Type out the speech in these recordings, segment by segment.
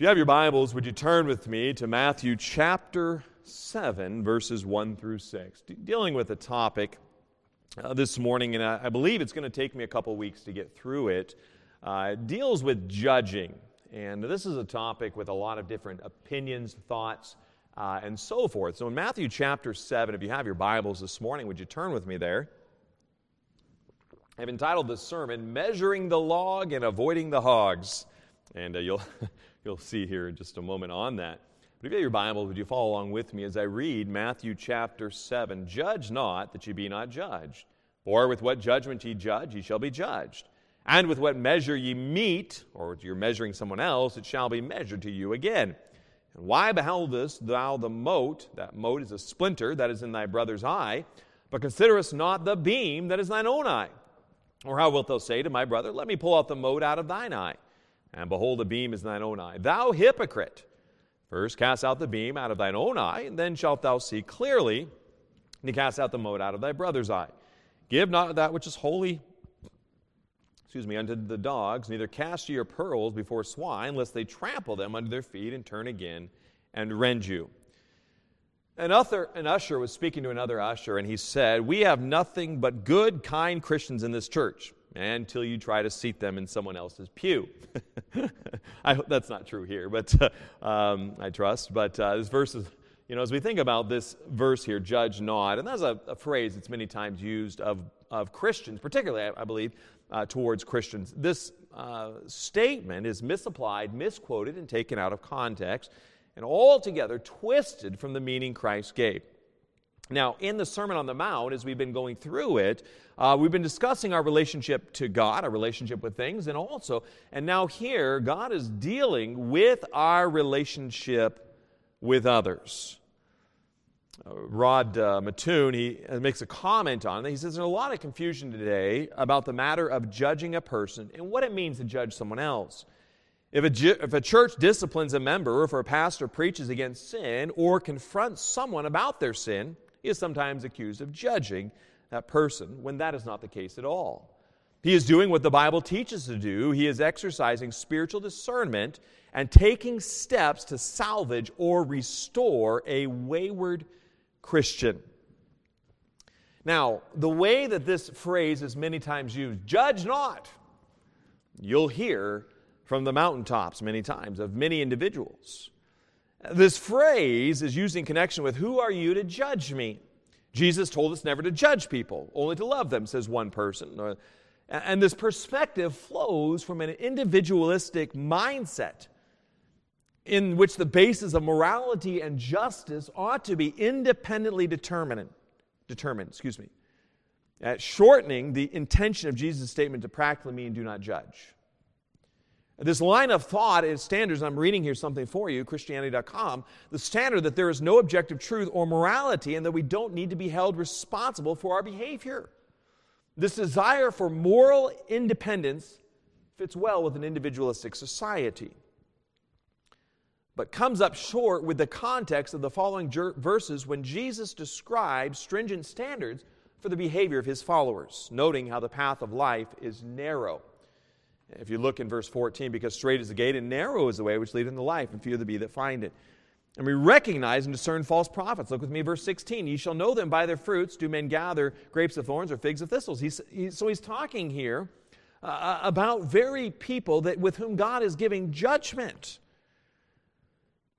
If you have your Bibles, would you turn with me to Matthew chapter 7, verses 1 through 6? De- dealing with a topic uh, this morning, and I, I believe it's going to take me a couple weeks to get through it. Uh, it deals with judging. And this is a topic with a lot of different opinions, thoughts, uh, and so forth. So in Matthew chapter 7, if you have your Bibles this morning, would you turn with me there? I've entitled this sermon, Measuring the Log and Avoiding the Hogs. And uh, you'll, you'll see here in just a moment on that. But if you have your Bible, would you follow along with me as I read Matthew chapter 7? Judge not that ye be not judged. For with what judgment ye judge, ye shall be judged. And with what measure ye meet, or you're measuring someone else, it shall be measured to you again. And why beholdest thou the mote? That mote is a splinter that is in thy brother's eye, but considerest not the beam that is thine own eye. Or how wilt thou say to my brother, Let me pull out the mote out of thine eye? And behold, the beam is in thine own eye. Thou hypocrite! First cast out the beam out of thine own eye, and then shalt thou see clearly to cast out the mote out of thy brother's eye. Give not that which is holy, excuse me, unto the dogs, neither cast ye your pearls before swine, lest they trample them under their feet and turn again and rend you. An, an usher was speaking to another usher, and he said, We have nothing but good, kind Christians in this church until you try to seat them in someone else's pew. I hope that's not true here, but uh, um, I trust. But uh, this verse is, you know, as we think about this verse here, judge not, and that's a, a phrase that's many times used of, of Christians, particularly, I, I believe, uh, towards Christians. This uh, statement is misapplied, misquoted, and taken out of context, and altogether twisted from the meaning Christ gave. Now, in the Sermon on the Mount, as we've been going through it, uh, we've been discussing our relationship to God, our relationship with things, and also, and now here, God is dealing with our relationship with others. Uh, Rod uh, Mattoon, he uh, makes a comment on it. He says there's a lot of confusion today about the matter of judging a person and what it means to judge someone else. If a, if a church disciplines a member, or if a pastor preaches against sin or confronts someone about their sin, is sometimes accused of judging that person when that is not the case at all. He is doing what the Bible teaches to do. He is exercising spiritual discernment and taking steps to salvage or restore a wayward Christian. Now, the way that this phrase is many times used, judge not, you'll hear from the mountaintops many times of many individuals. This phrase is used in connection with who are you to judge me? Jesus told us never to judge people, only to love them, says one person. Uh, and this perspective flows from an individualistic mindset in which the basis of morality and justice ought to be independently determined, determined excuse me, at shortening the intention of Jesus' statement to practically mean do not judge. This line of thought is standards. I'm reading here something for you, Christianity.com. The standard that there is no objective truth or morality and that we don't need to be held responsible for our behavior. This desire for moral independence fits well with an individualistic society, but comes up short with the context of the following verses when Jesus describes stringent standards for the behavior of his followers, noting how the path of life is narrow. If you look in verse 14, because straight is the gate and narrow is the way which leadeth into life, and few there be that find it. And we recognize and discern false prophets. Look with me, verse 16. Ye shall know them by their fruits. Do men gather grapes of thorns or figs of thistles? He's, he, so he's talking here uh, uh, about very people that, with whom God is giving judgment.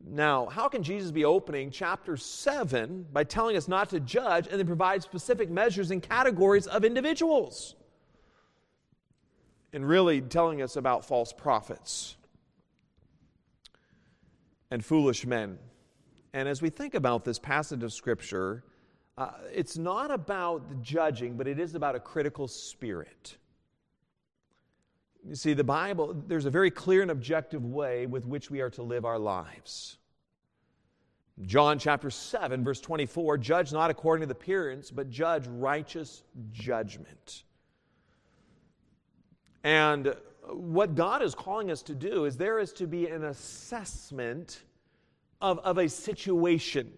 Now, how can Jesus be opening chapter 7 by telling us not to judge and then provide specific measures and categories of individuals? And really telling us about false prophets and foolish men. And as we think about this passage of Scripture, uh, it's not about the judging, but it is about a critical spirit. You see, the Bible, there's a very clear and objective way with which we are to live our lives. John chapter 7, verse 24 judge not according to the appearance, but judge righteous judgment. And what God is calling us to do is there is to be an assessment of, of a situation.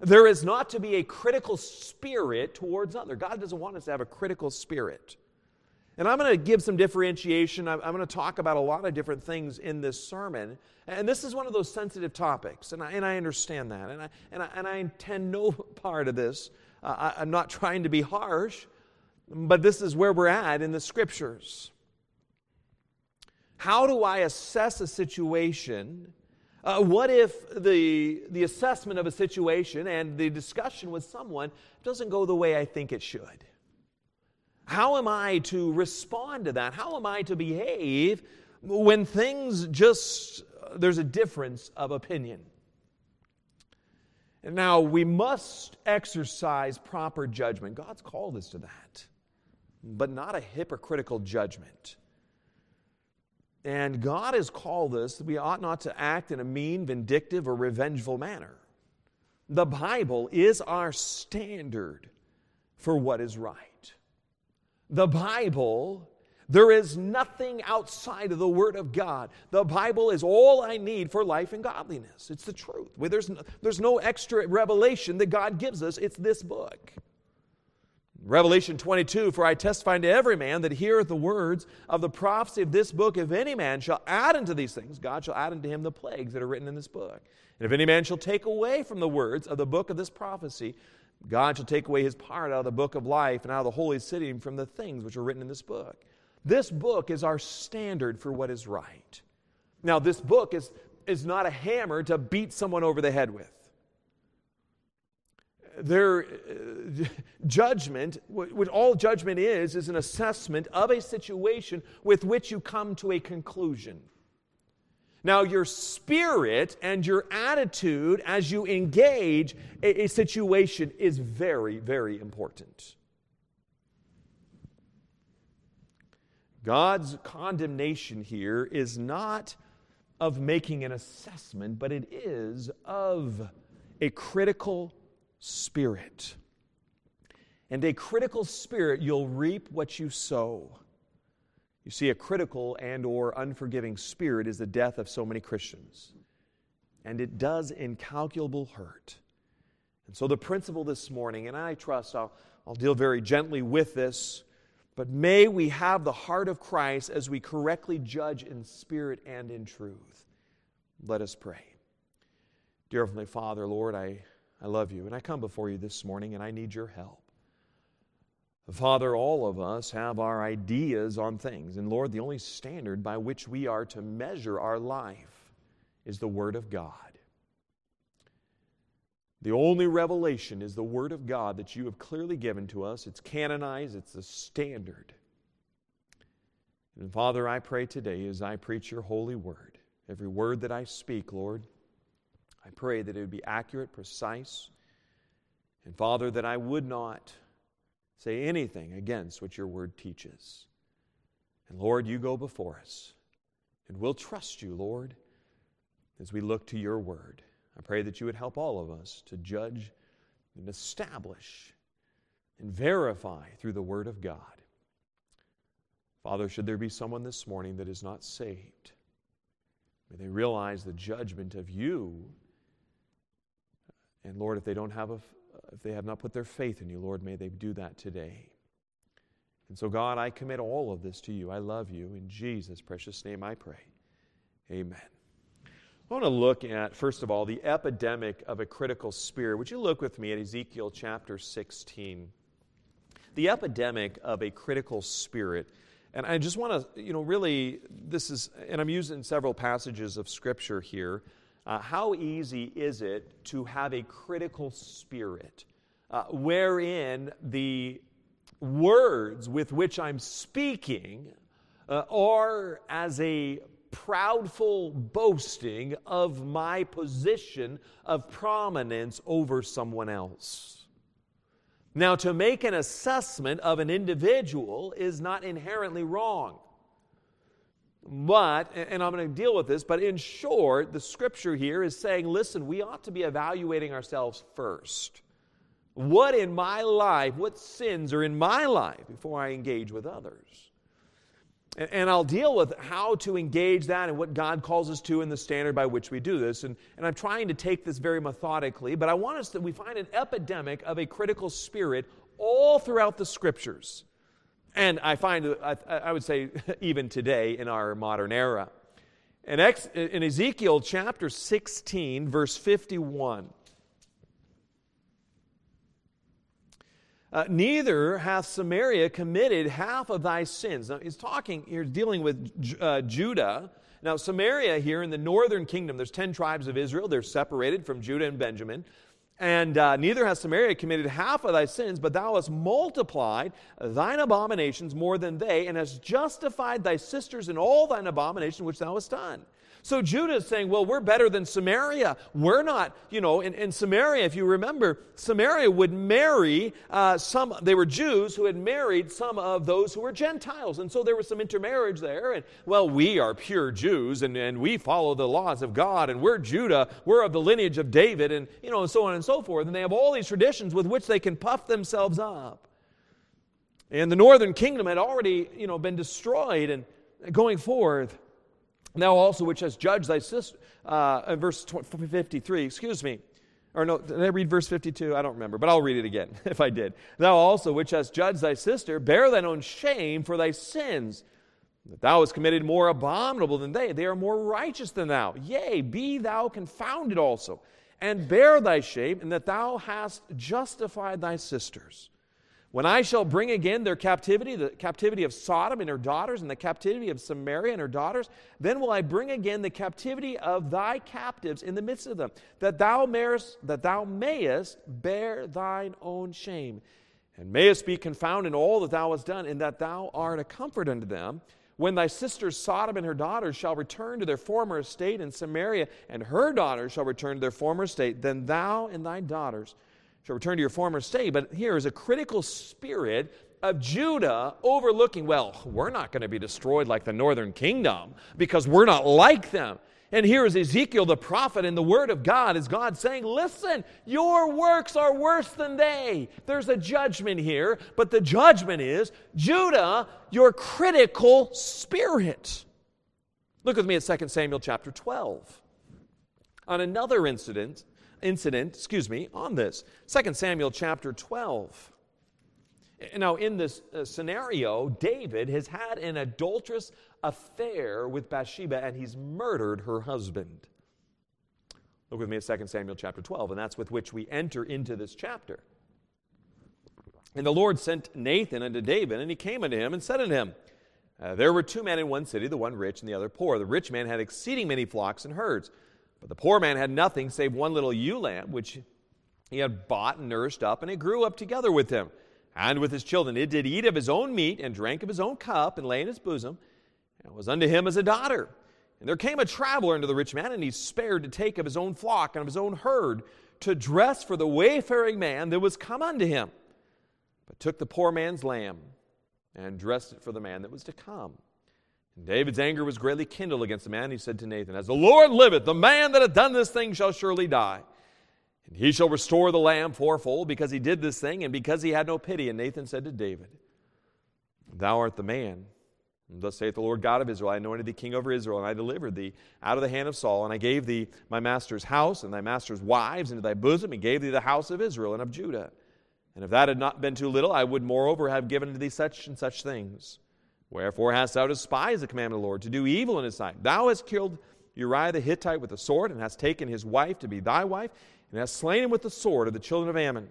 There is not to be a critical spirit towards other. God doesn't want us to have a critical spirit. And I'm going to give some differentiation. I'm, going to talk about a lot of different things in this sermon. And this is one of those sensitive topics, and I, and I understand that. And I, and, I, and I intend no part of this. Uh, I, I'm not trying to be harsh, but this is where we're at in the scriptures. How do I assess a situation? Uh, what if the, the assessment of a situation and the discussion with someone doesn't go the way I think it should? How am I to respond to that? How am I to behave when things just, there's a difference of opinion? And now we must exercise proper judgment. God's called us to that, but not a hypocritical judgment. And God has called us we ought not to act in a mean, vindictive, or revengeful manner. The Bible is our standard for what is right the Bible, there is nothing outside of the Word of God. The Bible is all I need for life and godliness. It's the truth. There's there's no extra revelation that God gives us, it's this book. Revelation 22 For I testify unto every man that heareth the words of the prophecy of this book, if any man shall add unto these things, God shall add unto him the plagues that are written in this book. And if any man shall take away from the words of the book of this prophecy, God shall take away his part out of the book of life and out of the holy city and from the things which are written in this book. This book is our standard for what is right. Now, this book is, is not a hammer to beat someone over the head with. Their uh, judgment, what all judgment is, is an assessment of a situation with which you come to a conclusion. Now, your spirit and your attitude as you engage a, a situation is very, very important. God's condemnation here is not of making an assessment, but it is of a critical spirit. And a critical spirit, you'll reap what you sow. You see, a critical and or unforgiving spirit is the death of so many Christians. And it does incalculable hurt. And so the principle this morning, and I trust I'll, I'll deal very gently with this, but may we have the heart of Christ as we correctly judge in spirit and in truth. Let us pray. Dear Heavenly Father, Lord, I, I love you, and I come before you this morning, and I need your help. Father, all of us have our ideas on things. And Lord, the only standard by which we are to measure our life is the Word of God. The only revelation is the Word of God that you have clearly given to us. It's canonized, it's the standard. And Father, I pray today as I preach your holy word, every word that I speak, Lord, I pray that it would be accurate, precise, and Father, that I would not say anything against what your word teaches. And Lord, you go before us. And we'll trust you, Lord, as we look to your word. I pray that you would help all of us to judge and establish and verify through the word of God. Father, should there be someone this morning that is not saved, may they realize the judgment of you. And Lord, if they don't have a, if they have not put their faith in you, Lord, may they do that today. And so, God, I commit all of this to you. I love you. In Jesus' precious name I pray. Amen. I want to look at, first of all, the epidemic of a critical spirit. Would you look with me at Ezekiel chapter 16? The epidemic of a critical spirit. And I just want to, you know, really, this is, and I'm using several passages of Scripture here. Uh, how easy is it to have a critical spirit uh, wherein the words with which I'm speaking uh, are as a proudful boasting of my position of prominence over someone else? Now, to make an assessment of an individual is not inherently wrong. But, and I'm going to deal with this, but in short, the scripture here is saying, listen, we ought to be evaluating ourselves first. What in my life, what sins are in my life before I engage with others? And, and I'll deal with how to engage that and what God calls us to in the standard by which we do this. And, and I'm trying to take this very methodically, but I want us to, we find an epidemic of a critical spirit all throughout the scriptures. And I find, I, I would say, even today in our modern era. In, Ex, in Ezekiel chapter 16, verse 51, uh, neither hath Samaria committed half of thy sins. Now, he's talking, he's dealing with uh, Judah. Now, Samaria here in the northern kingdom, there's 10 tribes of Israel. They're separated from Judah and Benjamin. And uh, neither has Samaria committed half of thy sins, but thou hast multiplied thine abominations more than they, and hast justified thy sisters in all thine abomination which thou hast done. So Judah is saying, well, we're better than Samaria. We're not, you know, in, in Samaria, if you remember, Samaria would marry uh, some, they were Jews who had married some of those who were Gentiles. And so there was some intermarriage there. And, well, we are pure Jews and, and we follow the laws of God and we're Judah. We're of the lineage of David and, you know, and so on and so forth. And they have all these traditions with which they can puff themselves up. And the northern kingdom had already, you know, been destroyed and going forth. Now also, which has judged thy sister, uh, verse 53, excuse me. Or no, did I read verse 52? I don't remember, but I'll read it again if I did. Thou also, which hast judged thy sister, bear thine own shame for thy sins. That thou hast committed more abominable than they. They are more righteous than thou. Yea, be thou confounded also, and bear thy shame, and that thou hast justified thy sisters. When I shall bring again their captivity, the captivity of Sodom and her daughters, and the captivity of Samaria and her daughters, then will I bring again the captivity of thy captives in the midst of them, that thou mayest, that thou mayest bear thine own shame, and mayest be confounded in all that thou hast done, and that thou art a comfort unto them. When thy sisters Sodom and her daughters shall return to their former estate, and Samaria and her daughters shall return to their former estate, then thou and thy daughters shall return to your former state. But here is a critical spirit of Judah overlooking, well, we're not going to be destroyed like the northern kingdom because we're not like them. And here is Ezekiel the prophet and the word of God is God saying, Listen, your works are worse than they. There's a judgment here, but the judgment is Judah, your critical spirit. Look with me at 2 Samuel chapter 12. On another incident incident, excuse me, on this. 2 Samuel chapter 12. Now, in this uh, scenario, David has had an adulterous affair with Bathsheba and he's murdered her husband. Look with me at 2 Samuel chapter 12, and that's with which we enter into this chapter. And the Lord sent Nathan unto David, and he came unto him and said unto him, uh, There were two men in one city, the one rich and the other poor. The rich man had exceeding many flocks and herds. But the poor man had nothing save one little ewe lamb, which he had bought and nourished up, and it grew up together with him and with his children. It did eat of his own meat and drank of his own cup and lay in his bosom, and was unto him as a daughter. And there came a traveler unto the rich man, and he spared to take of his own flock and of his own herd to dress for the wayfaring man that was come unto him, but took the poor man's lamb and dressed it for the man that was to come. And David's anger was greatly kindled against the man. He said to Nathan, As the Lord liveth, the man that hath done this thing shall surely die. And he shall restore the lamb fourfold because he did this thing and because he had no pity. And Nathan said to David, Thou art the man. And thus saith the Lord God of Israel I anointed thee king over Israel, and I delivered thee out of the hand of Saul, and I gave thee my master's house and thy master's wives into thy bosom, and gave thee the house of Israel and of Judah. And if that had not been too little, I would moreover have given to thee such and such things. Wherefore hast thou despised the commandment of the Lord to do evil in his sight? Thou hast killed Uriah the Hittite with a sword, and hast taken his wife to be thy wife, and hast slain him with the sword of the children of Ammon.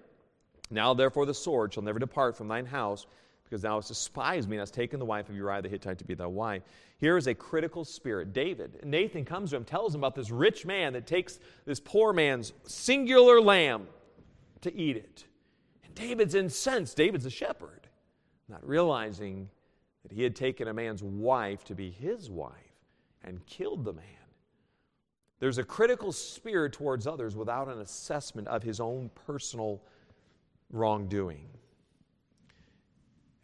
Now therefore the sword shall never depart from thine house, because thou hast despised me and hast taken the wife of Uriah the Hittite to be thy wife. Here is a critical spirit. David, Nathan comes to him, tells him about this rich man that takes this poor man's singular lamb to eat it. And David's incensed. David's a shepherd, not realizing that he had taken a man's wife to be his wife and killed the man. There's a critical spirit towards others without an assessment of his own personal wrongdoing.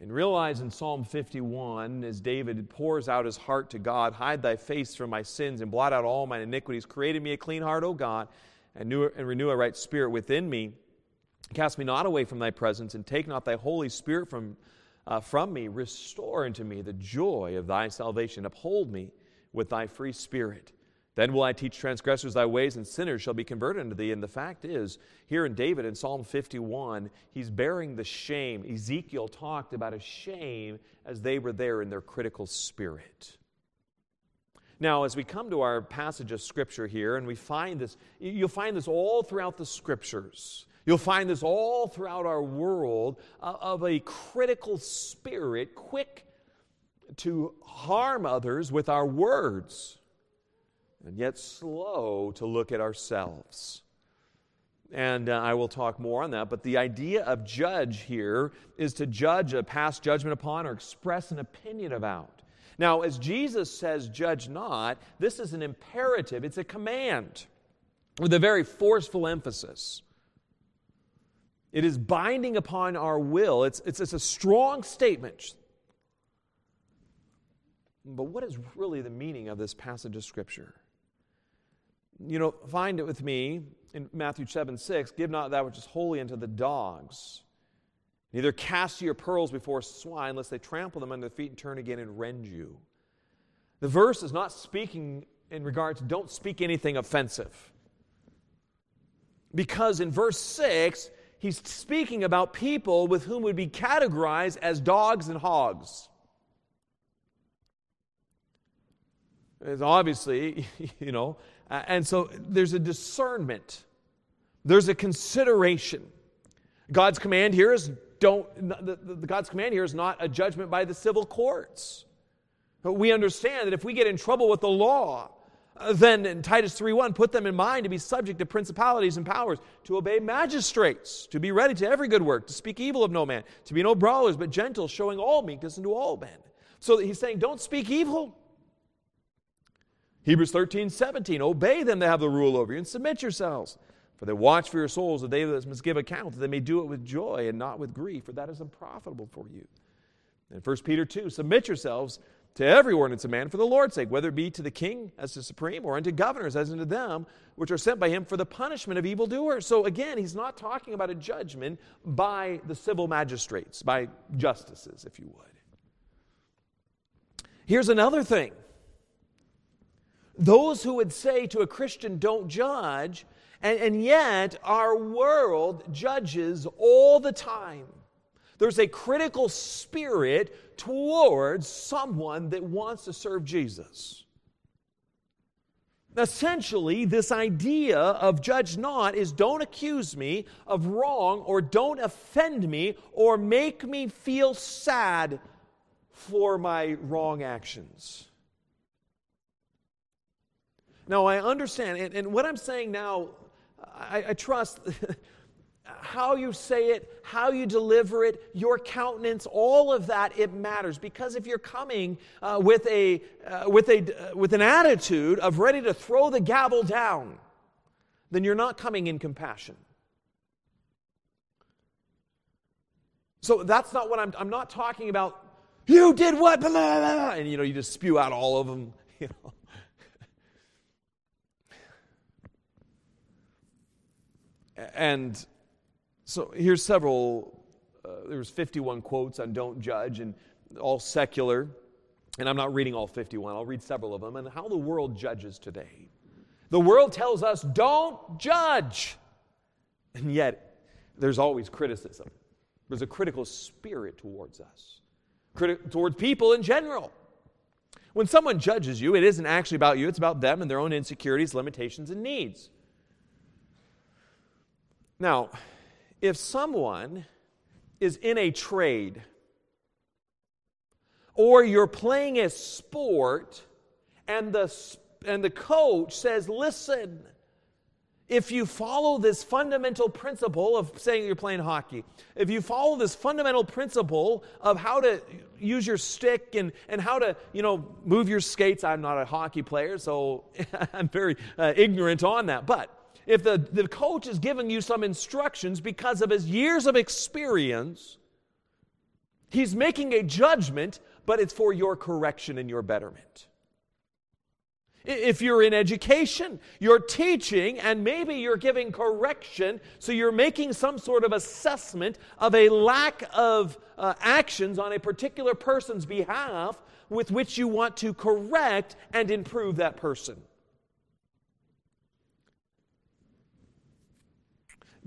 And realize in Psalm 51, as David pours out his heart to God, hide thy face from my sins and blot out all my iniquities. Created me a clean heart, O God, and, and renew a right spirit within me. Cast me not away from thy presence, and take not thy Holy Spirit from uh, from me. Restore unto me the joy of thy salvation. Uphold me with thy free spirit. Then will I teach transgressors thy ways, and sinners shall be converted unto thee. And the fact is, here in David in Psalm 51, he's bearing the shame. Ezekiel talked about a shame as they were there in their critical spirit. Now, as we come to our passage of Scripture here, and we find this, you'll find this all throughout the Scriptures. You'll find this all throughout our world uh, of a critical spirit, quick to harm others with our words and yet slow to look at ourselves. And uh, I will talk more on that. But the idea of judge here is to judge, a past judgment upon, or express an opinion about. Now, as Jesus says, judge not, this is an imperative, it's a command with a very forceful emphasis. It is binding upon our will, it's, it's, it's a strong statement. But what is really the meaning of this passage of Scripture? You know, find it with me in Matthew 7 6. Give not that which is holy unto the dogs. Neither cast your pearls before swine, lest they trample them under their feet and turn again and rend you. The verse is not speaking in regards, to don't speak anything offensive. Because in verse 6, he's speaking about people with whom would be categorized as dogs and hogs. It's obviously, you know, and so there's a discernment, there's a consideration. God's command here is don't, the, the, God's command here is not a judgment by the civil courts. But we understand that if we get in trouble with the law, then in Titus 3:1, put them in mind to be subject to principalities and powers, to obey magistrates, to be ready to every good work, to speak evil of no man, to be no brawlers, but gentle, showing all meekness unto all men. So he's saying, don't speak evil. Hebrews 13, 17, obey them that have the rule over you and submit yourselves. For they watch for your souls, that they must give account, that they may do it with joy and not with grief, for that is unprofitable for you. And 1 Peter 2, submit yourselves to every ordinance a man for the Lord's sake, whether it be to the king as to supreme or unto governors as unto them which are sent by him for the punishment of evildoers. So again, he's not talking about a judgment by the civil magistrates, by justices, if you would. Here's another thing those who would say to a Christian, don't judge, and, and yet our world judges all the time. There's a critical spirit towards someone that wants to serve Jesus. Essentially, this idea of judge not is don't accuse me of wrong or don't offend me or make me feel sad for my wrong actions. Now, I understand, and, and what I'm saying now, I, I trust how you say it, how you deliver it, your countenance, all of that, it matters. Because if you're coming uh, with, a, uh, with, a, uh, with an attitude of ready to throw the gavel down, then you're not coming in compassion. So that's not what I'm, I'm not talking about, you did what, blah, blah, blah, and you know, you just spew out all of them, you know. And so here's several, uh, there's 51 quotes on don't judge and all secular. And I'm not reading all 51, I'll read several of them, and how the world judges today. The world tells us don't judge. And yet, there's always criticism. There's a critical spirit towards us, Criti- towards people in general. When someone judges you, it isn't actually about you, it's about them and their own insecurities, limitations, and needs. Now, if someone is in a trade or you're playing a sport and the, and the coach says, listen, if you follow this fundamental principle of saying you're playing hockey, if you follow this fundamental principle of how to use your stick and, and how to, you know, move your skates, I'm not a hockey player, so I'm very uh, ignorant on that. But if the, the coach is giving you some instructions because of his years of experience, he's making a judgment, but it's for your correction and your betterment. If you're in education, you're teaching and maybe you're giving correction, so you're making some sort of assessment of a lack of uh, actions on a particular person's behalf with which you want to correct and improve that person.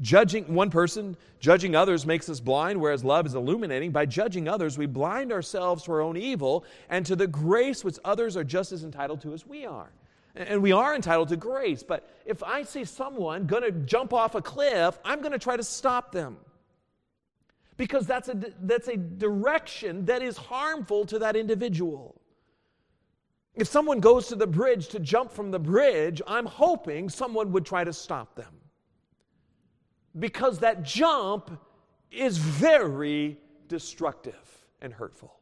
Judging one person, judging others makes us blind, whereas love is illuminating. By judging others, we blind ourselves to our own evil and to the grace which others are just as entitled to as we are. And we are entitled to grace, but if I see someone going to jump off a cliff, I'm going to try to stop them. Because that's a, that's a direction that is harmful to that individual. If someone goes to the bridge to jump from the bridge, I'm hoping someone would try to stop them because that jump is very destructive and hurtful.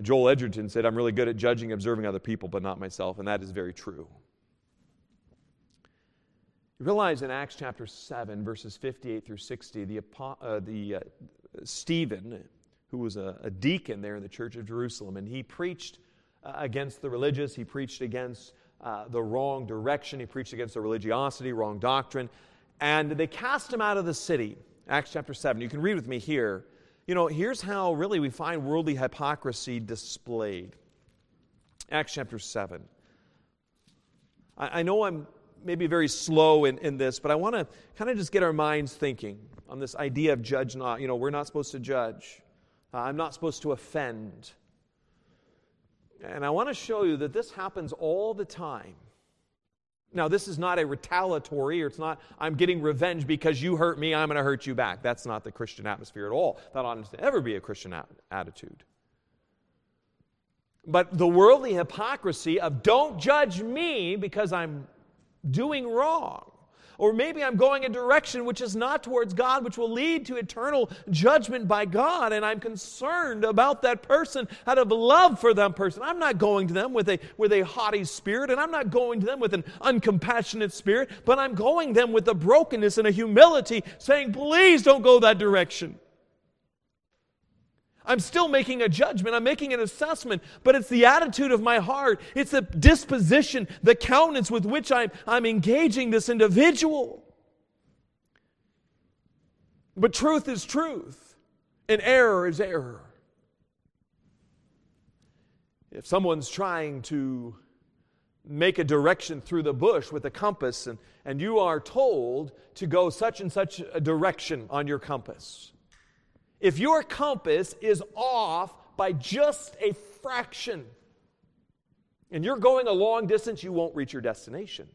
Joel Edgerton said, I'm really good at judging observing other people, but not myself, and that is very true. You realize in Acts chapter 7, verses 58 through 60, the, uh, the uh, Stephen, who was a, a, deacon there in the church of Jerusalem, and he preached uh, against the religious, he preached against uh, the wrong direction. He preached against their religiosity, wrong doctrine. And they cast him out of the city. Acts chapter 7. You can read with me here. You know, here's how really we find worldly hypocrisy displayed. Acts chapter 7. I, I know I'm maybe very slow in, in this, but I want to kind of just get our minds thinking on this idea of judge not. You know, we're not supposed to judge. Uh, I'm not supposed to offend. And I want to show you that this happens all the time. Now, this is not a retaliatory, or it's not, I'm getting revenge because you hurt me, I'm going to hurt you back. That's not the Christian atmosphere at all. That ought to ever be a Christian a- attitude. But the worldly hypocrisy of don't judge me because I'm doing wrong. Or maybe I'm going a direction which is not towards God, which will lead to eternal judgment by God, and I'm concerned about that person out of love for that person. I'm not going to them with a, with a haughty spirit, and I'm not going to them with an uncompassionate spirit, but I'm going them with a brokenness and a humility, saying, Please don't go that direction. I'm still making a judgment. I'm making an assessment, but it's the attitude of my heart. It's the disposition, the countenance with which I'm, I'm engaging this individual. But truth is truth, and error is error. If someone's trying to make a direction through the bush with a compass, and, and you are told to go such and such a direction on your compass, if your compass is off by just a fraction, and you're going a long distance, you won't reach your destination.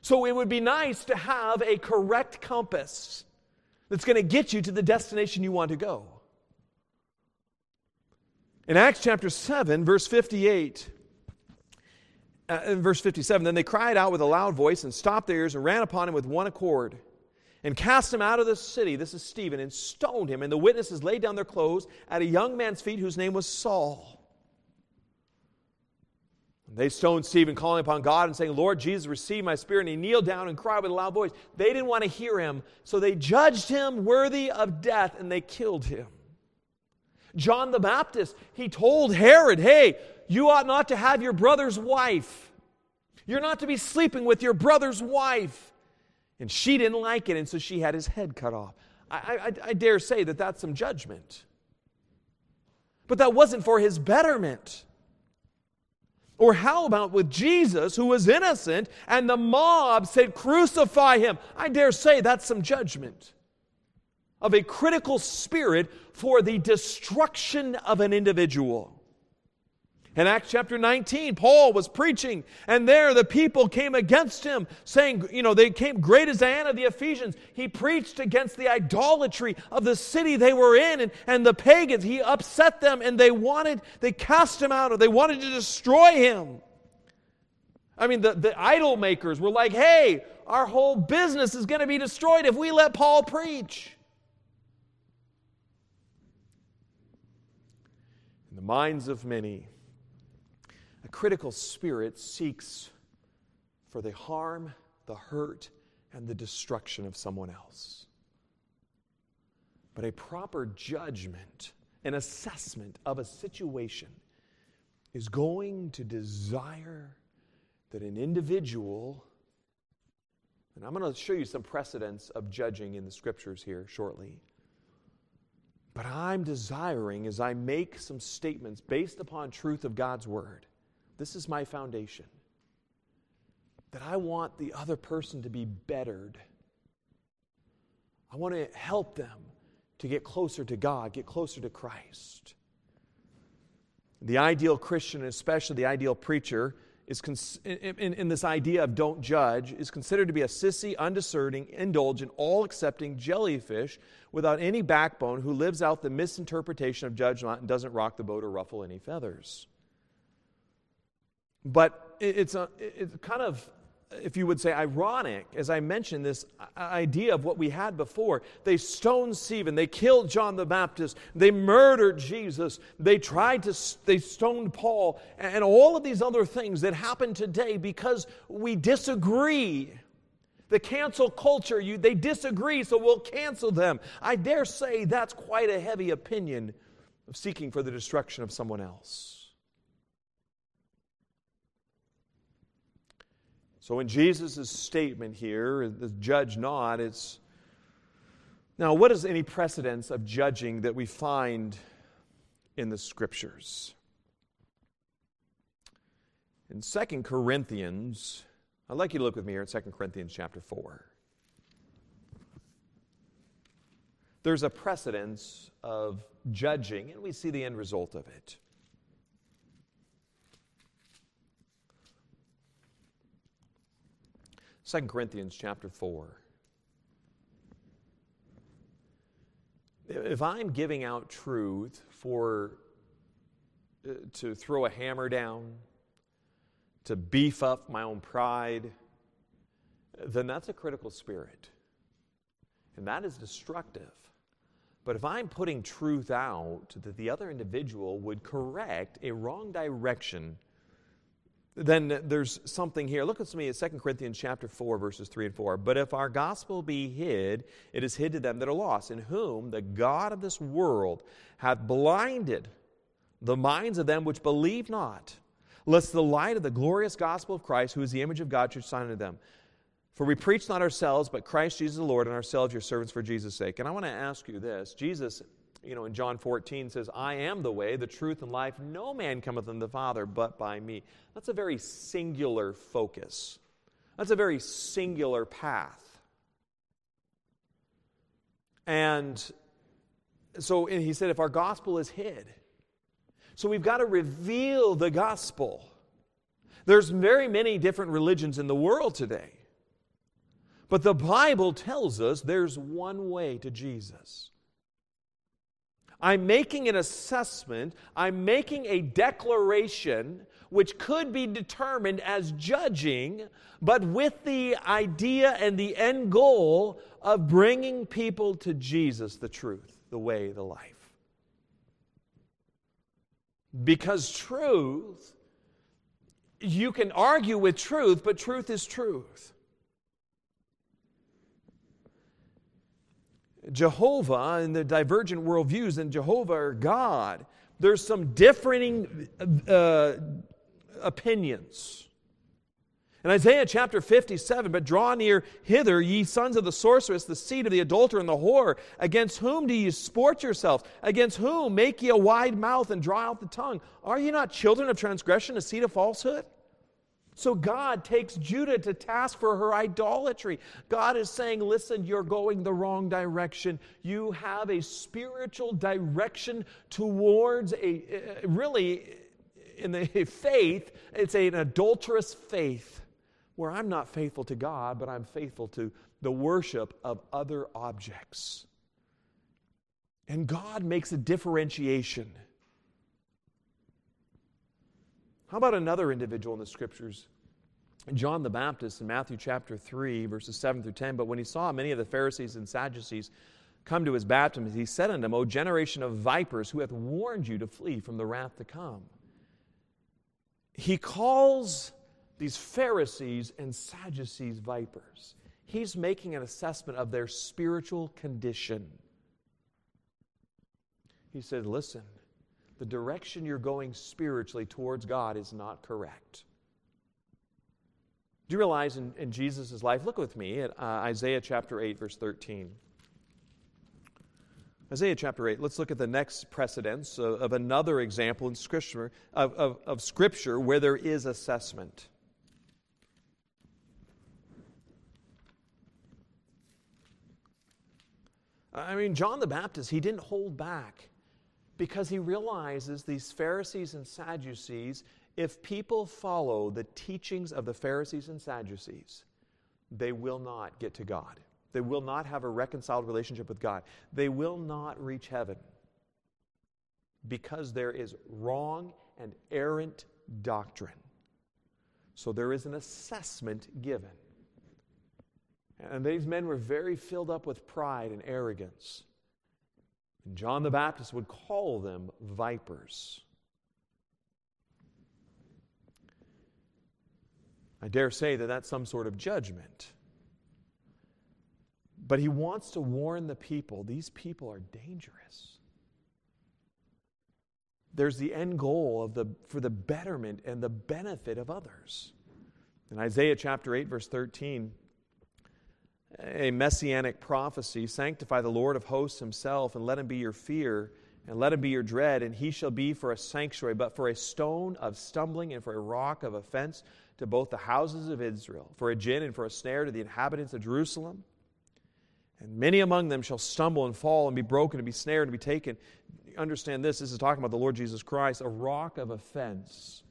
So it would be nice to have a correct compass that's going to get you to the destination you want to go. In Acts chapter 7, verse 58, uh, in verse 57, then they cried out with a loud voice and stopped their ears and ran upon him with one accord and cast him out of the city. This is Stephen, and stoned him. And the witnesses laid down their clothes at a young man's feet whose name was Saul. They stoned Stephen, calling upon God and saying, Lord Jesus, receive my spirit. And he kneeled down and cried with a loud voice. They didn't want to hear him, so they judged him worthy of death and they killed him. John the Baptist, he told Herod, Hey, you ought not to have your brother's wife. You're not to be sleeping with your brother's wife. And she didn't like it, and so she had his head cut off. I, I, I dare say that that's some judgment. But that wasn't for his betterment. Or how about with Jesus, who was innocent, and the mob said, Crucify him? I dare say that's some judgment of a critical spirit for the destruction of an individual. In Acts chapter 19, Paul was preaching, and there the people came against him, saying, You know, they came, great as Diana the Ephesians. He preached against the idolatry of the city they were in and, and the pagans. He upset them, and they wanted, they cast him out, or they wanted to destroy him. I mean, the, the idol makers were like, Hey, our whole business is going to be destroyed if we let Paul preach. In the minds of many, critical spirit seeks for the harm, the hurt, and the destruction of someone else. But a proper judgment, an assessment of a situation, is going to desire that an individual, and I'm going to show you some precedents of judging in the scriptures here shortly. But I'm desiring, as I make some statements based upon truth of God's word, This is my foundation. That I want the other person to be bettered. I want to help them to get closer to God, get closer to Christ. The ideal Christian, especially the ideal preacher, is cons- in, in, in, this idea of don't judge, is considered to be a sissy, undiscerning, indulgent, all accepting jellyfish without any backbone who lives out the misinterpretation of judgment and doesn't rock the boat or ruffle any feathers. But it's, uh, a, it's kind of if you would say, ironic, as I mentioned this idea of what we had before. They stoned Stephen, they killed John the Baptist, they murdered Jesus, they tried to, they stoned Paul, and all of these other things that happen today because we disagree. The cancel culture, you, they disagree, so we'll cancel them. I dare say that's quite a heavy opinion of seeking for the destruction of someone else. So, in Jesus' statement here, the judge not, it's now, what is any precedence of judging that we find in the scriptures? In 2 Corinthians, I'd like you to look with me here at 2 Corinthians chapter 4. There's a precedence of judging, and we see the end result of it. 2 Corinthians chapter 4. If I'm giving out truth for uh, to throw a hammer down, to beef up my own pride, then that's a critical spirit. And that is destructive. But if I'm putting truth out that the other individual would correct a wrong direction, then there's something here. Look at me at 2 Corinthians chapter 4, verses 3 and 4. But if our gospel be hid, it is hid to them that are lost, in whom the God of this world hath blinded the minds of them which believe not, lest the light of the glorious gospel of Christ, who is the image of God, should shine unto them. For we preach not ourselves, but Christ Jesus the Lord, and ourselves your servants for Jesus' sake. And I want to ask you this Jesus you know, in John 14 says, I am the way, the truth, and life. No man cometh unto the Father but by me. That's a very singular focus. That's a very singular path. And so and he said, if our gospel is hid, so we've got to reveal the gospel. There's very many different religions in the world today. But the Bible tells us there's one way to Jesus. I'm making an assessment, I'm making a declaration which could be determined as judging, but with the idea and the end goal of bringing people to Jesus, the truth, the way, the life. Because truth, you can argue with truth, but truth is truth. Jehovah and the divergent worldviews and Jehovah or God, there's some differing uh, opinions. In Isaiah chapter 57, but draw near hither, ye sons of the sorceress, the seed of the adulterer and the whore. Against whom do ye sport yourselves? Against whom make ye a wide mouth and draw out the tongue? Are ye not children of transgression, a seed of falsehood? So God takes Judah to task for her idolatry. God is saying, Listen, you're going the wrong direction. You have a spiritual direction towards a, uh, really, in the faith, it's an adulterous faith where I'm not faithful to God, but I'm faithful to the worship of other objects. And God makes a differentiation. How about another individual in the scriptures? John the Baptist in Matthew chapter 3, verses 7 through 10. But when he saw many of the Pharisees and Sadducees come to his baptism, he said unto them, O generation of vipers, who hath warned you to flee from the wrath to come? He calls these Pharisees and Sadducees vipers. He's making an assessment of their spiritual condition. He said, Listen, the direction you're going spiritually towards God is not correct. Do you realize in, in Jesus' life? Look with me at uh, Isaiah chapter 8, verse 13. Isaiah chapter 8, let's look at the next precedence of, of another example in Scripture, of, of, of Scripture where there is assessment. I mean, John the Baptist, he didn't hold back because he realizes these Pharisees and Sadducees, if people follow the teachings of the Pharisees and Sadducees, they will not get to God. They will not have a reconciled relationship with God. They will not reach heaven because there is wrong and errant doctrine. So there is an assessment given. And these men were very filled up with pride and arrogance. John the Baptist would call them vipers. I dare say that that's some sort of judgment. But he wants to warn the people these people are dangerous. There's the end goal of the, for the betterment and the benefit of others. In Isaiah chapter 8, verse 13, a messianic prophecy sanctify the Lord of hosts himself, and let him be your fear, and let him be your dread, and he shall be for a sanctuary, but for a stone of stumbling and for a rock of offense to both the houses of Israel, for a gin and for a snare to the inhabitants of Jerusalem. And many among them shall stumble and fall and be broken and be snared and be taken. Understand this this is talking about the Lord Jesus Christ, a rock of offense.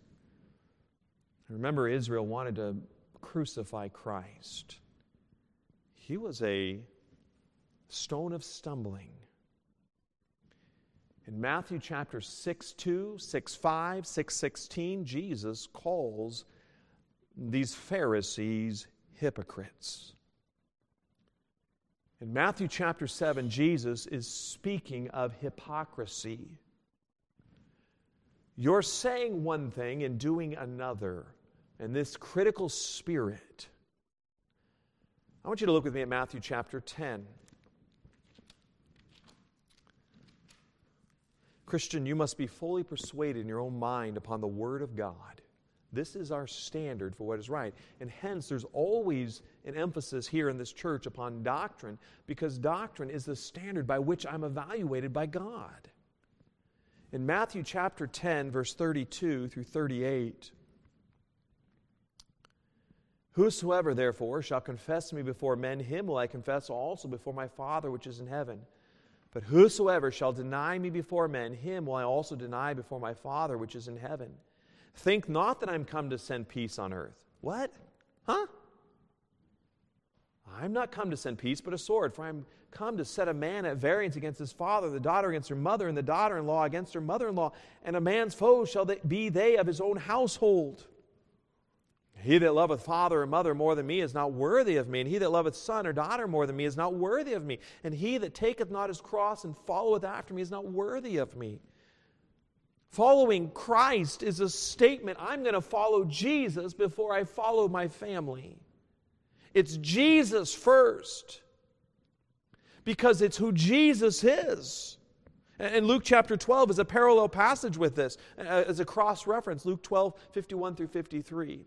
Remember, Israel wanted to crucify Christ. He was a stone of stumbling. In Matthew chapter 6 2, 6 5, 6 16, Jesus calls these Pharisees hypocrites. In Matthew chapter 7, Jesus is speaking of hypocrisy. You're saying one thing and doing another, and this critical spirit. I want you to look with me at Matthew chapter 10. Christian, you must be fully persuaded in your own mind upon the Word of God. This is our standard for what is right. And hence, there's always an emphasis here in this church upon doctrine because doctrine is the standard by which I'm evaluated by God. In Matthew chapter 10, verse 32 through 38, Whosoever therefore shall confess me before men, him will I confess also before my Father which is in heaven. But whosoever shall deny me before men, him will I also deny before my Father which is in heaven. Think not that I'm come to send peace on earth. What? Huh? I'm not come to send peace, but a sword, for I'm come to set a man at variance against his father, the daughter against her mother, and the daughter in law against her mother in law. And a man's foes shall be they of his own household. He that loveth father or mother more than me is not worthy of me, and he that loveth son or daughter more than me is not worthy of me, and he that taketh not his cross and followeth after me is not worthy of me. Following Christ is a statement I'm going to follow Jesus before I follow my family. It's Jesus first because it's who Jesus is. And Luke chapter 12 is a parallel passage with this as a cross reference, Luke 12, 51 through 53.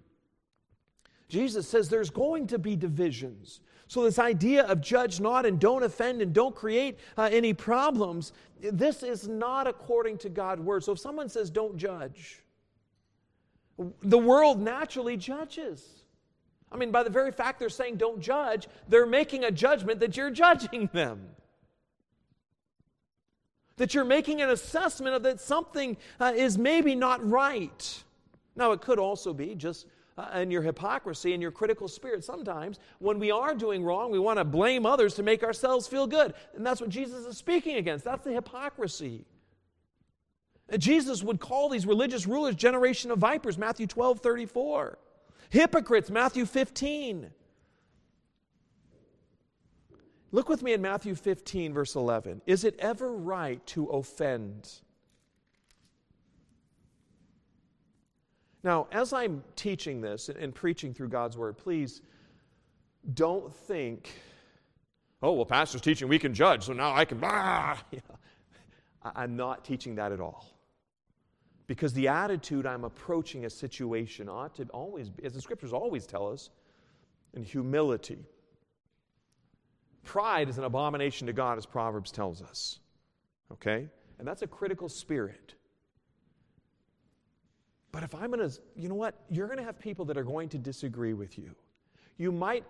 Jesus says there's going to be divisions. So, this idea of judge not and don't offend and don't create uh, any problems, this is not according to God's word. So, if someone says don't judge, the world naturally judges. I mean, by the very fact they're saying don't judge, they're making a judgment that you're judging them. That you're making an assessment of that something uh, is maybe not right. Now, it could also be just uh, and your hypocrisy and your critical spirit. Sometimes, when we are doing wrong, we want to blame others to make ourselves feel good. And that's what Jesus is speaking against. That's the hypocrisy. And Jesus would call these religious rulers generation of vipers, Matthew 12 34. Hypocrites, Matthew 15. Look with me in Matthew 15, verse 11. Is it ever right to offend? Now, as I'm teaching this and preaching through God's word, please don't think, oh, well, pastor's teaching, we can judge, so now I can, ah. Yeah. I'm not teaching that at all. Because the attitude I'm approaching a situation ought to always be, as the scriptures always tell us, in humility. Pride is an abomination to God, as Proverbs tells us. Okay? And that's a critical spirit. But if I'm going to, you know what? You're going to have people that are going to disagree with you. You might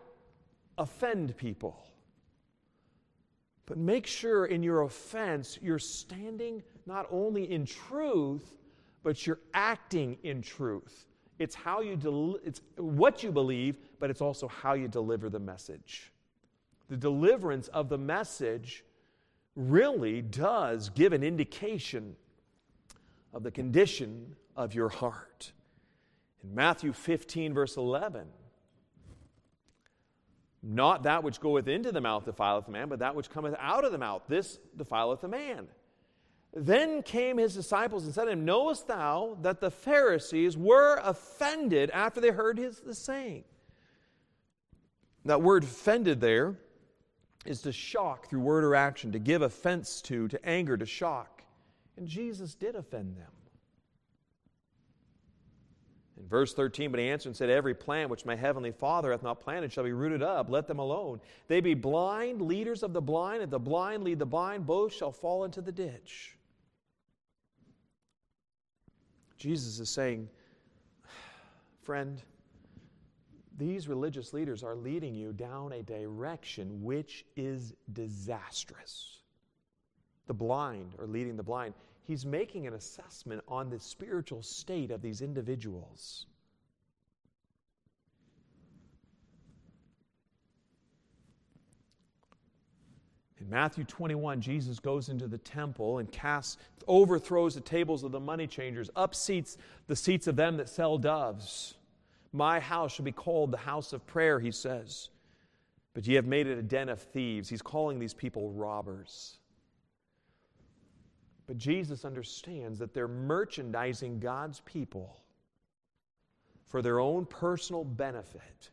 offend people. But make sure in your offense you're standing not only in truth, but you're acting in truth. It's how you del- it's what you believe, but it's also how you deliver the message. The deliverance of the message really does give an indication of the condition of your heart. In Matthew 15, verse 11, not that which goeth into the mouth defileth a man, but that which cometh out of the mouth, this defileth a man. Then came his disciples and said to him, Knowest thou that the Pharisees were offended after they heard his the saying? That word offended there is to shock through word or action, to give offense to, to anger, to shock. And Jesus did offend them. In verse 13, but he answered and said, Every plant which my heavenly Father hath not planted shall be rooted up. Let them alone. They be blind, leaders of the blind. If the blind lead the blind, both shall fall into the ditch. Jesus is saying, Friend, these religious leaders are leading you down a direction which is disastrous. The blind are leading the blind he's making an assessment on the spiritual state of these individuals. In Matthew 21, Jesus goes into the temple and casts, overthrows the tables of the money changers, upseats the seats of them that sell doves. My house shall be called the house of prayer, he says. But ye have made it a den of thieves. He's calling these people robbers. But Jesus understands that they're merchandising God's people for their own personal benefit.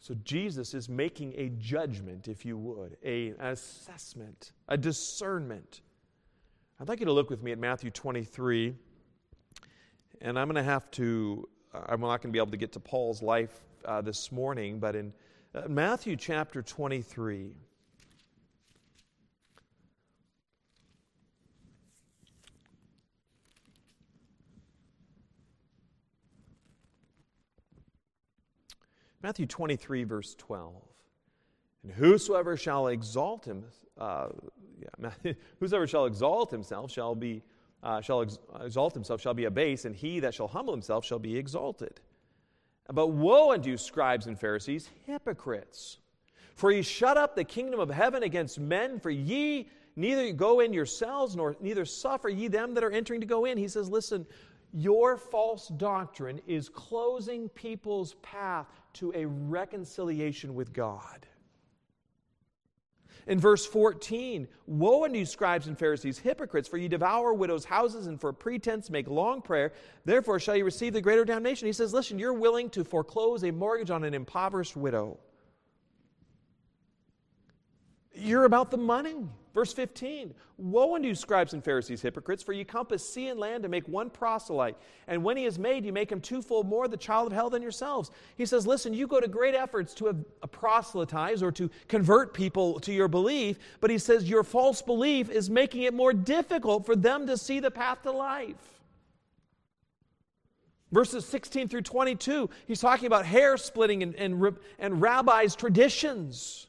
So Jesus is making a judgment, if you would, a, an assessment, a discernment. I'd like you to look with me at Matthew 23. And I'm going to have to, I'm not going to be able to get to Paul's life uh, this morning, but in uh, Matthew chapter 23. Matthew 23, verse 12. And whosoever shall exalt him, uh, yeah, whosoever shall exalt himself shall be, uh, shall ex- exalt himself shall be abased, and he that shall humble himself shall be exalted. But woe unto you, scribes and Pharisees, hypocrites! For ye shut up the kingdom of heaven against men, for ye neither go in yourselves, nor neither suffer ye them that are entering to go in. He says, Listen, your false doctrine is closing people's path to a reconciliation with God. In verse 14, Woe unto you, scribes and Pharisees, hypocrites, for ye devour widows' houses and for pretense make long prayer. Therefore shall you receive the greater damnation. He says, Listen, you're willing to foreclose a mortgage on an impoverished widow. You're about the money. Verse 15 Woe unto you, scribes and Pharisees, hypocrites, for ye compass sea and land to make one proselyte. And when he is made, you make him twofold more the child of hell than yourselves. He says, Listen, you go to great efforts to uh, proselytize or to convert people to your belief, but he says your false belief is making it more difficult for them to see the path to life. Verses 16 through 22, he's talking about hair splitting and, and, and rabbis' traditions.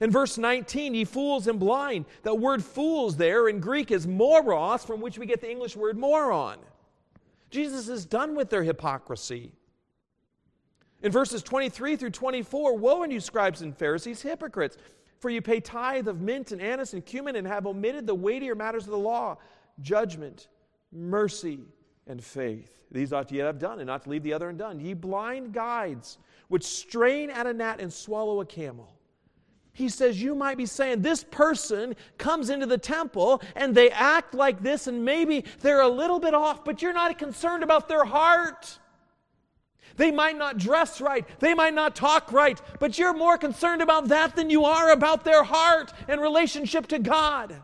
In verse 19, ye fools and blind. That word fools there in Greek is moros, from which we get the English word moron. Jesus is done with their hypocrisy. In verses 23 through 24, woe unto you, scribes and Pharisees, hypocrites! For you pay tithe of mint and anise and cumin and have omitted the weightier matters of the law judgment, mercy, and faith. These ought ye yet have done, and not to leave the other undone. Ye blind guides, which strain at a gnat and swallow a camel. He says, You might be saying, This person comes into the temple and they act like this, and maybe they're a little bit off, but you're not concerned about their heart. They might not dress right, they might not talk right, but you're more concerned about that than you are about their heart and relationship to God.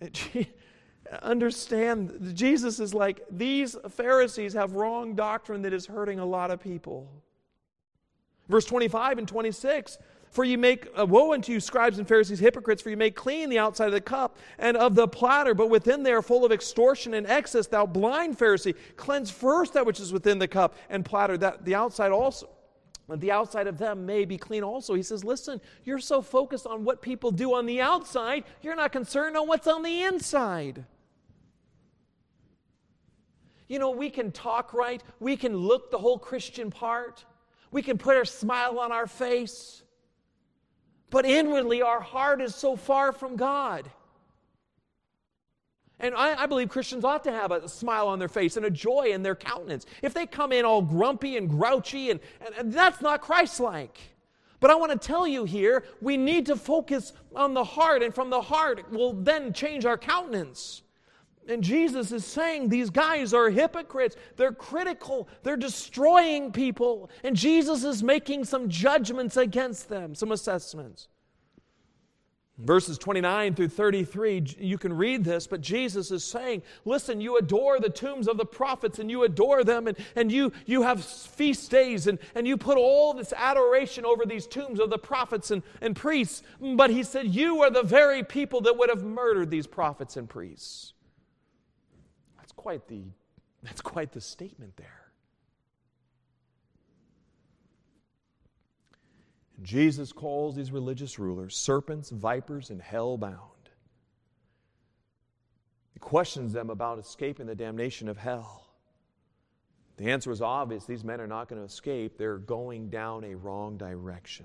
Understand, Jesus is like, these Pharisees have wrong doctrine that is hurting a lot of people. Verse 25 and 26 For you make, uh, woe unto you, scribes and Pharisees, hypocrites, for you make clean the outside of the cup and of the platter, but within they are full of extortion and excess. Thou blind Pharisee, cleanse first that which is within the cup and platter, that the outside also. The outside of them may be clean also. He says, Listen, you're so focused on what people do on the outside, you're not concerned on what's on the inside. You know, we can talk right, we can look the whole Christian part, we can put a smile on our face. But inwardly, our heart is so far from God. And I, I, believe Christians ought to have a smile on their face and a joy in their countenance. If they come in all grumpy and grouchy, and, and, and that's not Christ like. But I want to tell you here, we need to focus on the heart, and from the heart will then change our countenance. And Jesus is saying these guys are hypocrites. They're critical. They're destroying people. And Jesus is making some judgments against them, some assessments. Verses 29 through 33, you can read this, but Jesus is saying, Listen, you adore the tombs of the prophets and you adore them, and, and you, you have feast days, and, and you put all this adoration over these tombs of the prophets and, and priests. But he said, You are the very people that would have murdered these prophets and priests quite the, that's quite the statement there. And Jesus calls these religious rulers serpents, vipers, and hell bound. He questions them about escaping the damnation of hell. The answer is obvious these men are not going to escape, they're going down a wrong direction.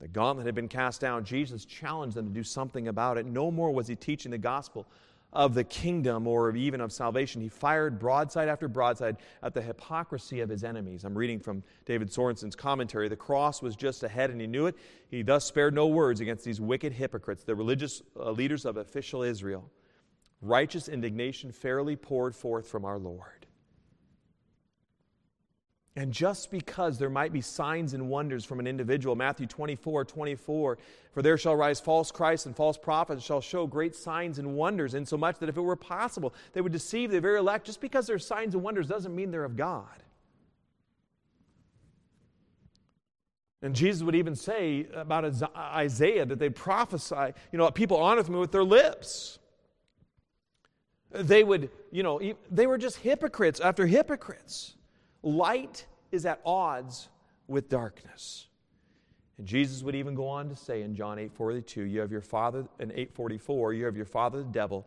The gauntlet had been cast down. Jesus challenged them to do something about it. No more was he teaching the gospel of the kingdom or even of salvation. He fired broadside after broadside at the hypocrisy of his enemies. I'm reading from David Sorenson's commentary. The cross was just ahead and he knew it. He thus spared no words against these wicked hypocrites, the religious uh, leaders of official Israel. Righteous indignation fairly poured forth from our Lord. And just because there might be signs and wonders from an individual, Matthew 24, 24, for there shall rise false Christs and false prophets shall show great signs and wonders, insomuch that if it were possible, they would deceive the very elect. Just because there's signs and wonders doesn't mean they're of God. And Jesus would even say about Isaiah that they prophesy, you know, people honor me with their lips. They would, you know, they were just hypocrites after hypocrites. Light is at odds with darkness. And Jesus would even go on to say in John 8:42, you have your father in 844, you have your father the devil,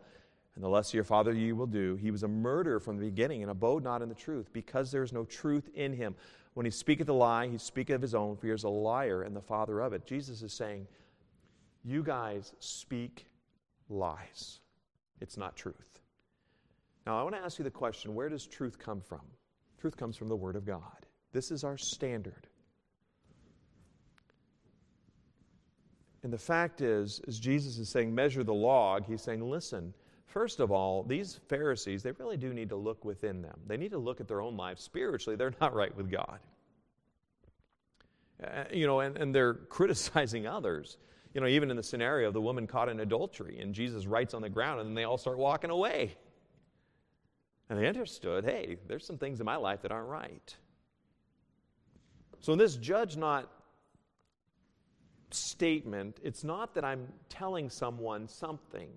and the less your father you will do. He was a murderer from the beginning and abode not in the truth, because there is no truth in him. When he speaketh a lie, he speaketh of his own, for he is a liar and the father of it. Jesus is saying, You guys speak lies. It's not truth. Now I want to ask you the question, where does truth come from? Truth comes from the Word of God. This is our standard. And the fact is, as Jesus is saying, measure the log, he's saying, listen, first of all, these Pharisees, they really do need to look within them. They need to look at their own lives. Spiritually, they're not right with God. Uh, you know, and, and they're criticizing others. You know, even in the scenario of the woman caught in adultery, and Jesus writes on the ground, and then they all start walking away. And they understood hey, there's some things in my life that aren't right. So, in this judge not statement, it's not that I'm telling someone something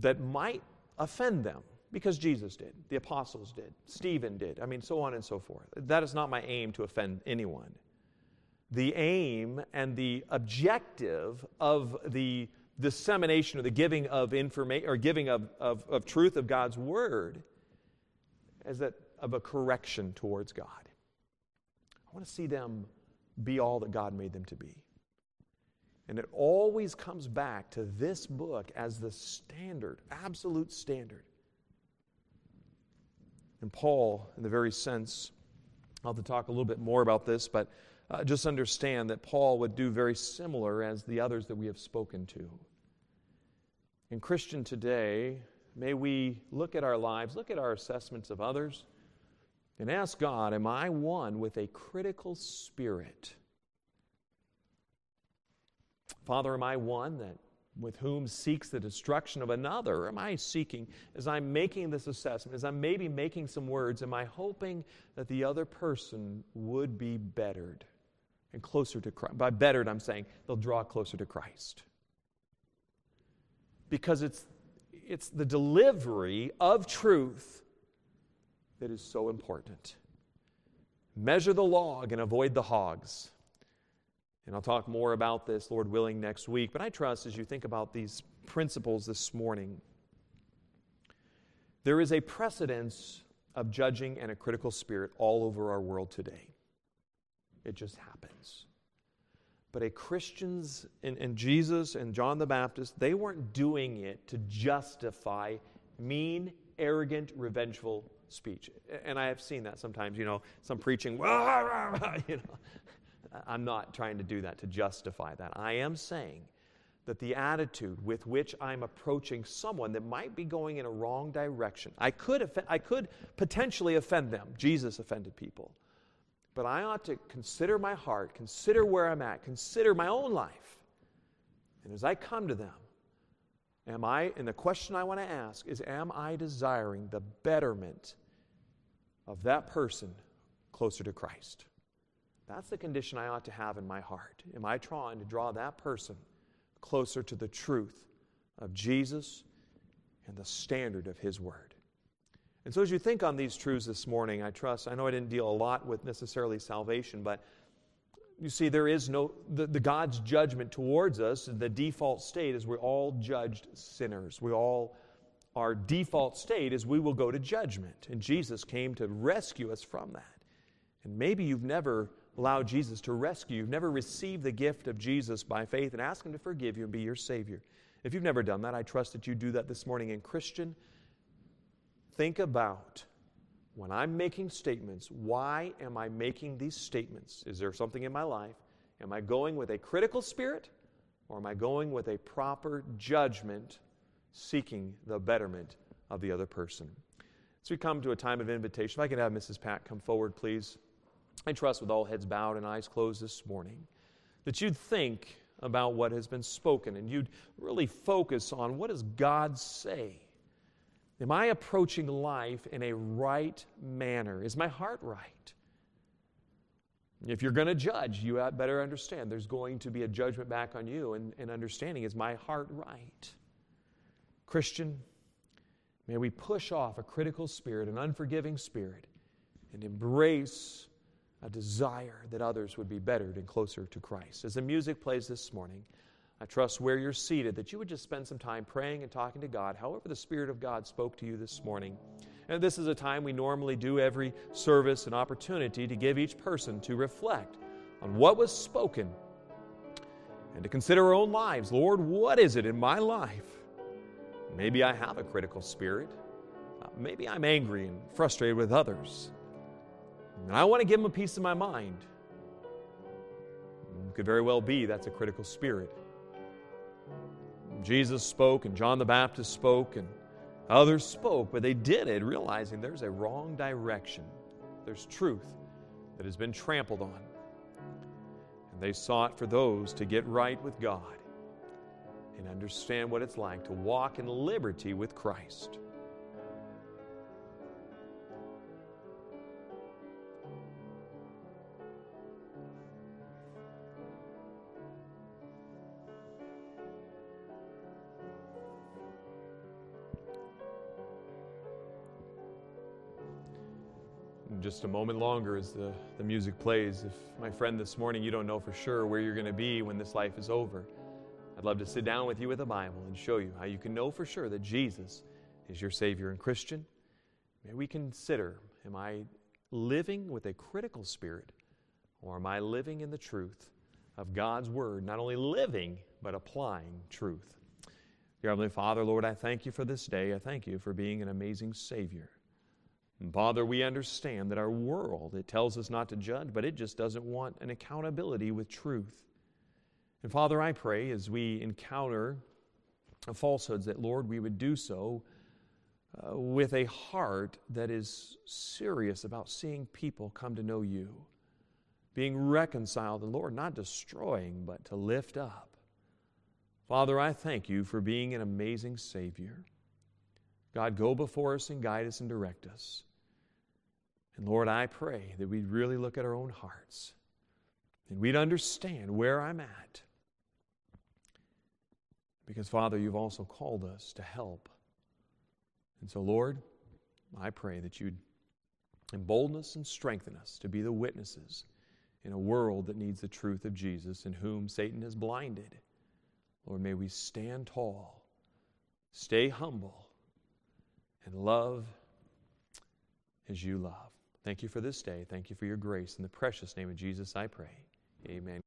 that might offend them, because Jesus did, the apostles did, Stephen did, I mean, so on and so forth. That is not my aim to offend anyone. The aim and the objective of the dissemination or the giving of information or giving of, of, of truth of God's word as that of a correction towards God. I want to see them be all that God made them to be. And it always comes back to this book as the standard, absolute standard. And Paul, in the very sense, I'll have to talk a little bit more about this, but uh, just understand that Paul would do very similar as the others that we have spoken to. In Christian today, may we look at our lives, look at our assessments of others, and ask God, Am I one with a critical spirit? Father, am I one that with whom seeks the destruction of another? Am I seeking, as I'm making this assessment, as I'm maybe making some words, am I hoping that the other person would be bettered? And closer to Christ. By bettered, I'm saying they'll draw closer to Christ. Because it's, it's the delivery of truth that is so important. Measure the log and avoid the hogs. And I'll talk more about this, Lord willing, next week. But I trust as you think about these principles this morning, there is a precedence of judging and a critical spirit all over our world today. It just happens. But a Christians and, and Jesus and John the Baptist, they weren't doing it to justify mean, arrogant, revengeful speech. And I have seen that sometimes, you know, some preaching, you know. I'm not trying to do that to justify that. I am saying that the attitude with which I'm approaching someone that might be going in a wrong direction, I could, I could potentially offend them. Jesus offended people. But I ought to consider my heart, consider where I'm at, consider my own life. And as I come to them, am I, and the question I want to ask is, am I desiring the betterment of that person closer to Christ? That's the condition I ought to have in my heart. Am I trying to draw that person closer to the truth of Jesus and the standard of His Word? And so, as you think on these truths this morning, I trust, I know I didn't deal a lot with necessarily salvation, but you see, there is no, the, the God's judgment towards us, the default state is we're all judged sinners. We all, our default state is we will go to judgment. And Jesus came to rescue us from that. And maybe you've never allowed Jesus to rescue you've never received the gift of Jesus by faith and ask Him to forgive you and be your Savior. If you've never done that, I trust that you do that this morning. And, Christian, think about when I'm making statements, why am I making these statements? Is there something in my life? Am I going with a critical spirit or am I going with a proper judgment seeking the betterment of the other person? So we come to a time of invitation. If I could have Mrs. Pat come forward, please. I trust with all heads bowed and eyes closed this morning that you'd think about what has been spoken and you'd really focus on what does God say? Am I approaching life in a right manner? Is my heart right? If you're going to judge, you better understand there's going to be a judgment back on you and, and understanding is my heart right? Christian, may we push off a critical spirit, an unforgiving spirit, and embrace a desire that others would be bettered and closer to Christ. As the music plays this morning, I trust where you're seated that you would just spend some time praying and talking to God, however, the Spirit of God spoke to you this morning. And this is a time we normally do every service and opportunity to give each person to reflect on what was spoken and to consider our own lives. Lord, what is it in my life? Maybe I have a critical spirit. Uh, maybe I'm angry and frustrated with others. And I want to give them a piece of my mind. It could very well be that's a critical spirit. Jesus spoke, and John the Baptist spoke, and others spoke, but they did it realizing there's a wrong direction. There's truth that has been trampled on. And they sought for those to get right with God and understand what it's like to walk in liberty with Christ. Just a moment longer as the, the music plays. If, my friend, this morning you don't know for sure where you're going to be when this life is over, I'd love to sit down with you with a Bible and show you how you can know for sure that Jesus is your Savior and Christian. May we consider am I living with a critical spirit or am I living in the truth of God's Word, not only living, but applying truth? Dear Heavenly Father, Lord, I thank you for this day. I thank you for being an amazing Savior. And Father, we understand that our world, it tells us not to judge, but it just doesn't want an accountability with truth. And Father, I pray as we encounter falsehoods that, Lord, we would do so uh, with a heart that is serious about seeing people come to know you, being reconciled, and Lord, not destroying, but to lift up. Father, I thank you for being an amazing Savior. God, go before us and guide us and direct us. And Lord, I pray that we'd really look at our own hearts. and we'd understand where I'm at. Because, Father, you've also called us to help. And so, Lord, I pray that you'd embolden us and strengthen us to be the witnesses in a world that needs the truth of Jesus and whom Satan has blinded. Lord, may we stand tall, stay humble, and love as you love. Thank you for this day. Thank you for your grace. In the precious name of Jesus, I pray. Amen.